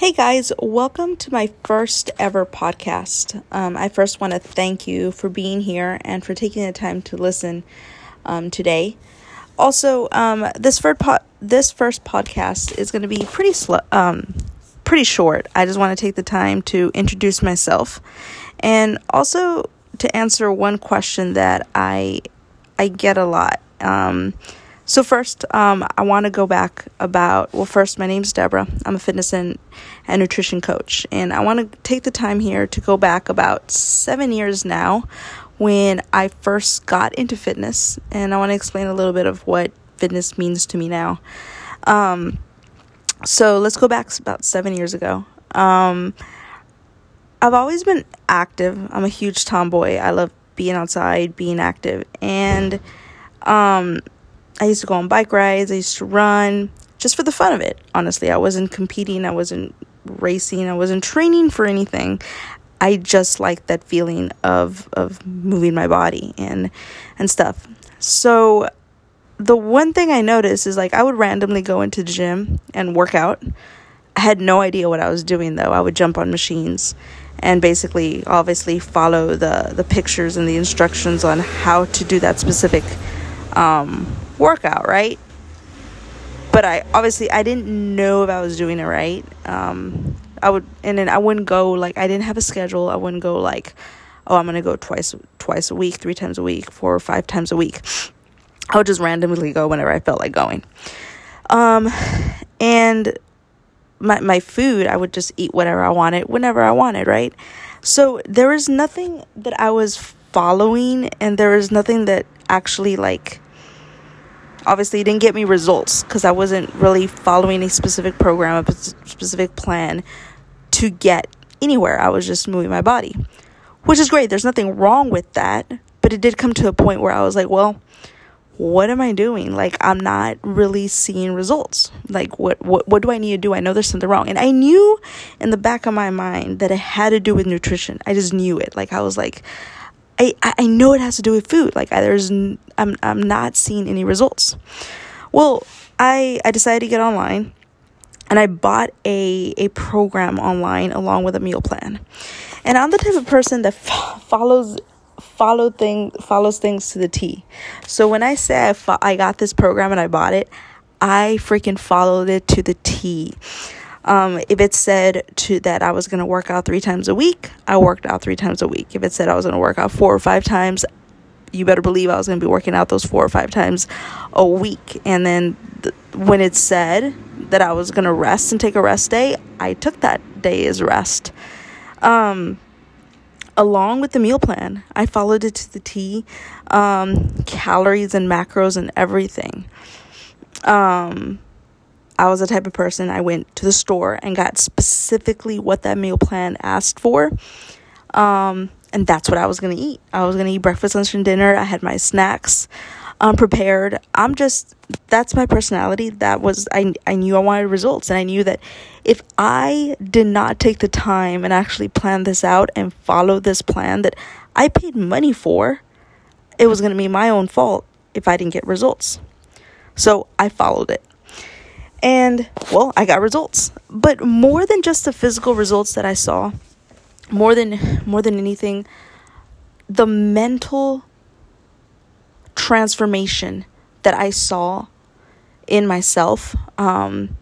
Hey guys, welcome to my first ever podcast. Um, I first want to thank you for being here and for taking the time to listen um, today. Also, um, this first po- this first podcast is going to be pretty slow, um, pretty short. I just want to take the time to introduce myself and also to answer one question that I I get a lot. So first, um, I want to go back about. Well, first, my name's Deborah. I'm a fitness and, and nutrition coach, and I want to take the time here to go back about seven years now, when I first got into fitness, and I want to explain a little bit of what fitness means to me now. Um, so let's go back about seven years ago. Um, I've always been active. I'm a huge tomboy. I love being outside, being active, and um I used to go on bike rides, I used to run just for the fun of it. Honestly, I wasn't competing, I wasn't racing, I wasn't training for anything. I just liked that feeling of of moving my body and and stuff. So the one thing I noticed is like I would randomly go into the gym and work out. I had no idea what I was doing though. I would jump on machines and basically obviously follow the the pictures and the instructions on how to do that specific um, workout, right? But I obviously I didn't know if I was doing it right. Um, I would, and then I wouldn't go like I didn't have a schedule. I wouldn't go like, oh, I'm gonna go twice twice a week, three times a week, four or five times a week. I would just randomly go whenever I felt like going. Um, and my my food, I would just eat whatever I wanted, whenever I wanted, right? So there was nothing that I was following, and there was nothing that actually like obviously it didn't get me results because I wasn't really following a specific program, a specific plan to get anywhere. I was just moving my body, which is great. There's nothing wrong with that, but it did come to a point where I was like, well, what am I doing? Like I'm not really seeing results. Like what what what do I need to do? I know there's something wrong. And I knew in the back of my mind that it had to do with nutrition. I just knew it. Like I was like I, I know it has to do with food. Like I, there's, I'm, I'm not seeing any results. Well, I, I decided to get online and I bought a, a program online along with a meal plan. And I'm the type of person that f- follows follow thing follows things to the T. So when I say I, fo- I got this program and I bought it, I freaking followed it to the T. Um, if it said to that I was going to work out three times a week, I worked out three times a week. If it said I was going to work out four or five times, you better believe I was going to be working out those four or five times a week. And then th- when it said that I was going to rest and take a rest day, I took that day as rest. Um, along with the meal plan, I followed it to the T, um, calories and macros and everything. Um, I was the type of person I went to the store and got specifically what that meal plan asked for. Um, and that's what I was going to eat. I was going to eat breakfast, lunch, and dinner. I had my snacks um, prepared. I'm just, that's my personality. That was, I, I knew I wanted results. And I knew that if I did not take the time and actually plan this out and follow this plan that I paid money for, it was going to be my own fault if I didn't get results. So I followed it. And well, I got results. But more than just the physical results that I saw, more than more than anything, the mental transformation that I saw in myself um,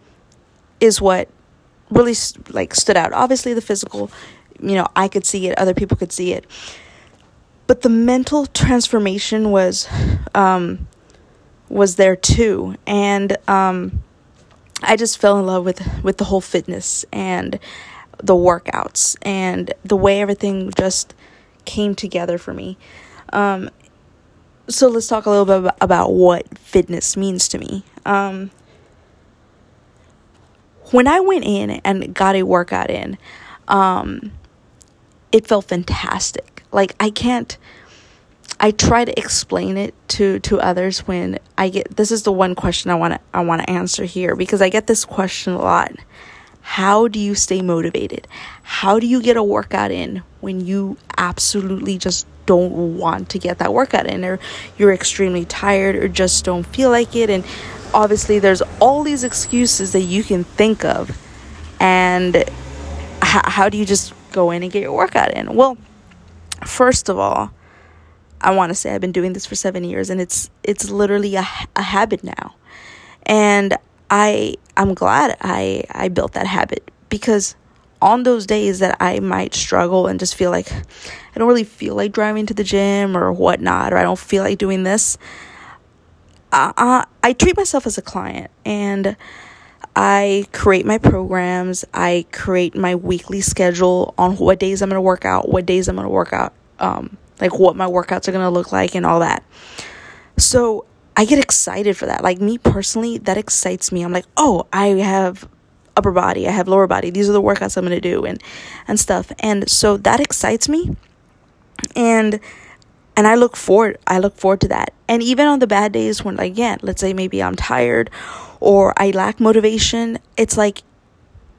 is what really like stood out. Obviously, the physical, you know, I could see it, other people could see it, but the mental transformation was um, was there too, and um, I just fell in love with with the whole fitness and the workouts and the way everything just came together for me. Um, so let's talk a little bit about what fitness means to me. Um, when I went in and got a workout in, um, it felt fantastic. Like I can't I try to explain it to to others when I get this is the one question I want to I want to answer here because I get this question a lot. How do you stay motivated? How do you get a workout in when you absolutely just don't want to get that workout in or you're extremely tired or just don't feel like it and obviously there's all these excuses that you can think of and h- how do you just go in and get your workout in? Well, first of all, I want to say I've been doing this for 7 years and it's it's literally a, a habit now. And I I'm glad I I built that habit because on those days that I might struggle and just feel like I don't really feel like driving to the gym or whatnot, or I don't feel like doing this, I, I treat myself as a client and I create my programs. I create my weekly schedule on what days I'm going to work out, what days I'm going to work out, um, like what my workouts are going to look like, and all that. So I get excited for that. Like me personally, that excites me. I'm like, oh, I have upper body, I have lower body. These are the workouts I'm going to do and and stuff. And so that excites me. And and I look forward I look forward to that. And even on the bad days when like again, let's say maybe I'm tired or I lack motivation, it's like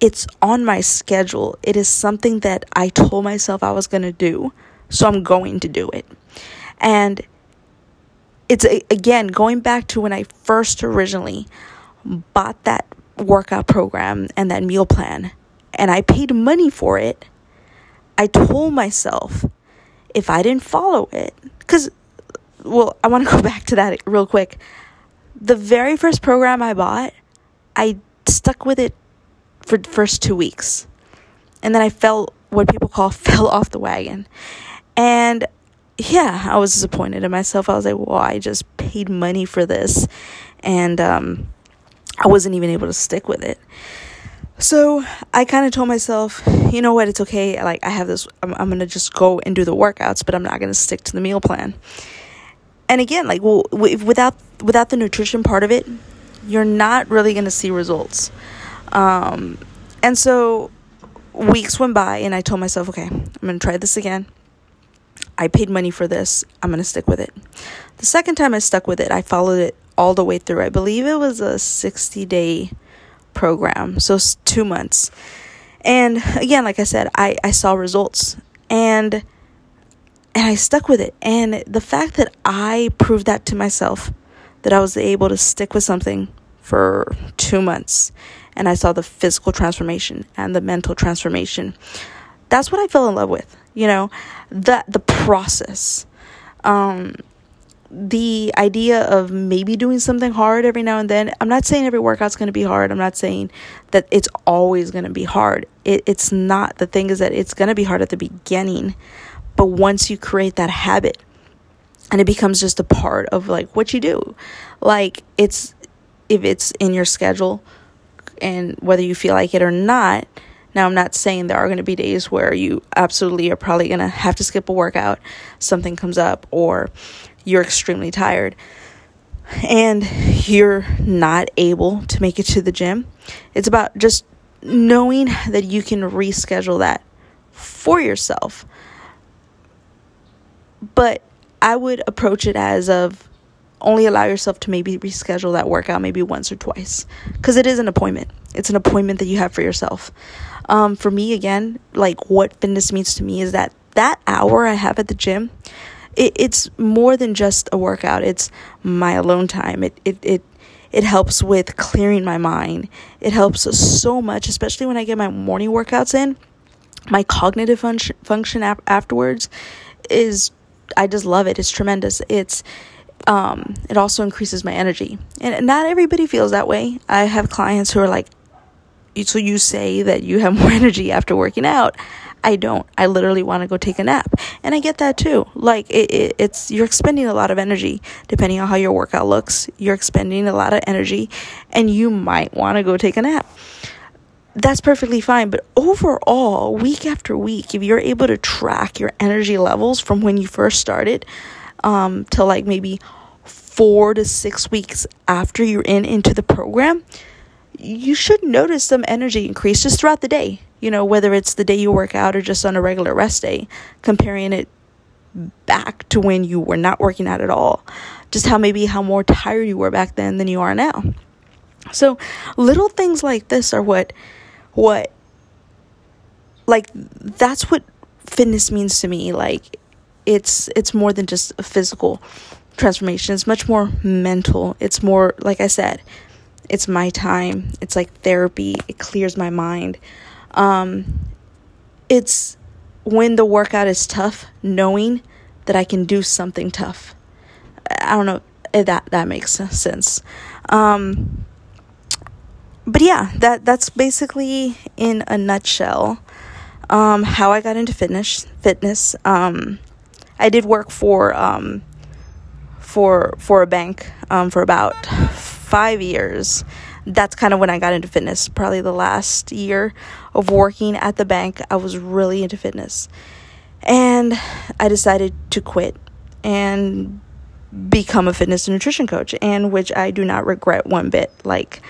it's on my schedule. It is something that I told myself I was going to do. So I'm going to do it. And it's again going back to when I first originally bought that workout program and that meal plan and I paid money for it. I told myself if I didn't follow it, because, well, I want to go back to that real quick. The very first program I bought, I stuck with it for the first two weeks. And then I fell, what people call, fell off the wagon. And yeah, I was disappointed in myself. I was like, well, I just paid money for this. And um, I wasn't even able to stick with it. So I kind of told myself, you know what, it's okay. Like, I have this, I'm, I'm going to just go and do the workouts, but I'm not going to stick to the meal plan. And again, like, well, without, without the nutrition part of it, you're not really going to see results. Um, and so weeks went by, and I told myself, okay, I'm going to try this again. I paid money for this. I'm going to stick with it. The second time I stuck with it, I followed it all the way through. I believe it was a 60 day program, so two months. And again, like I said, I, I saw results and and I stuck with it. And the fact that I proved that to myself, that I was able to stick with something for two months and I saw the physical transformation and the mental transformation. That's what I fell in love with, you know, the the process. Um the idea of maybe doing something hard every now and then. I'm not saying every workout's going to be hard. I'm not saying that it's always going to be hard. It, it's not. The thing is that it's going to be hard at the beginning, but once you create that habit and it becomes just a part of like what you do, like it's if it's in your schedule and whether you feel like it or not. Now, I'm not saying there are going to be days where you absolutely are probably going to have to skip a workout, something comes up, or you're extremely tired and you're not able to make it to the gym. It's about just knowing that you can reschedule that for yourself. But I would approach it as of only allow yourself to maybe reschedule that workout maybe once or twice because it is an appointment. It's an appointment that you have for yourself. Um, for me, again, like what fitness means to me is that that hour I have at the gym it, it's more than just a workout. It's my alone time. It it it it helps with clearing my mind. It helps so much, especially when I get my morning workouts in. My cognitive function function ap- afterwards is I just love it. It's tremendous. It's um, it also increases my energy, and not everybody feels that way. I have clients who are like, so you say that you have more energy after working out. I don't. I literally want to go take a nap. And I get that too. Like it, it, it's you're expending a lot of energy depending on how your workout looks. You're expending a lot of energy and you might want to go take a nap. That's perfectly fine, but overall, week after week, if you're able to track your energy levels from when you first started um to like maybe 4 to 6 weeks after you're in into the program, you should notice some energy increase just throughout the day you know, whether it's the day you work out or just on a regular rest day, comparing it back to when you were not working out at all. Just how maybe how more tired you were back then than you are now. So little things like this are what what like that's what fitness means to me. Like it's it's more than just a physical transformation. It's much more mental. It's more like I said, it's my time. It's like therapy. It clears my mind. Um, it's when the workout is tough, knowing that I can do something tough. I don't know if that that makes sense. Um, but yeah, that that's basically in a nutshell um, how I got into fitness. Fitness. Um, I did work for um, for for a bank um, for about five years. That's kind of when I got into fitness. Probably the last year of working at the bank, I was really into fitness, and I decided to quit and become a fitness and nutrition coach, and which I do not regret one bit. Like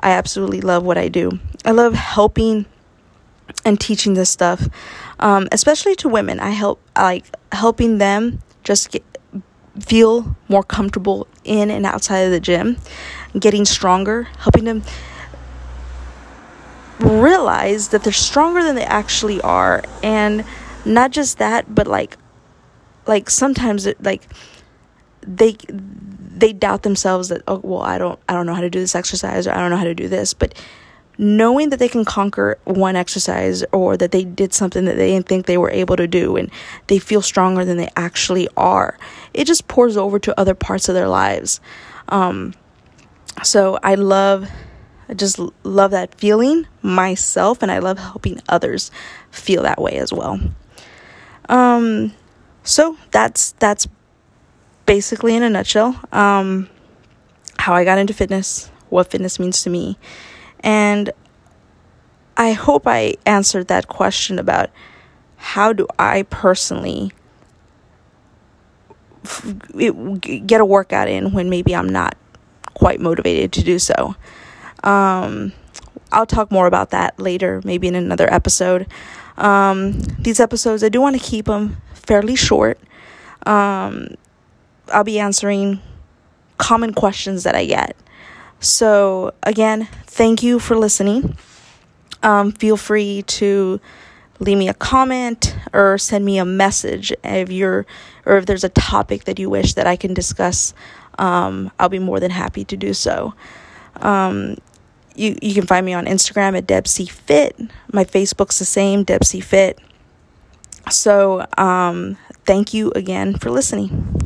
I absolutely love what I do. I love helping and teaching this stuff, um, especially to women. I help like helping them just get, feel more comfortable in and outside of the gym, getting stronger, helping them realize that they're stronger than they actually are, and not just that, but like like sometimes it like they they doubt themselves that oh well I don't I don't know how to do this exercise or I don't know how to do this. But knowing that they can conquer one exercise or that they did something that they didn't think they were able to do and they feel stronger than they actually are it just pours over to other parts of their lives. Um, so I love I just love that feeling myself and I love helping others feel that way as well um so that's that's basically in a nutshell um, how I got into fitness, what fitness means to me. And I hope I answered that question about how do I personally f- get a workout in when maybe I'm not quite motivated to do so. Um, I'll talk more about that later, maybe in another episode. Um, these episodes, I do want to keep them fairly short. Um, I'll be answering common questions that I get. So, again, thank you for listening. Um, feel free to leave me a comment or send me a message if you're or if there's a topic that you wish that I can discuss. Um, I'll be more than happy to do so. Um, you you can find me on Instagram at Debsy Fit. My Facebook's the same, Debsy Fit. So, um, thank you again for listening.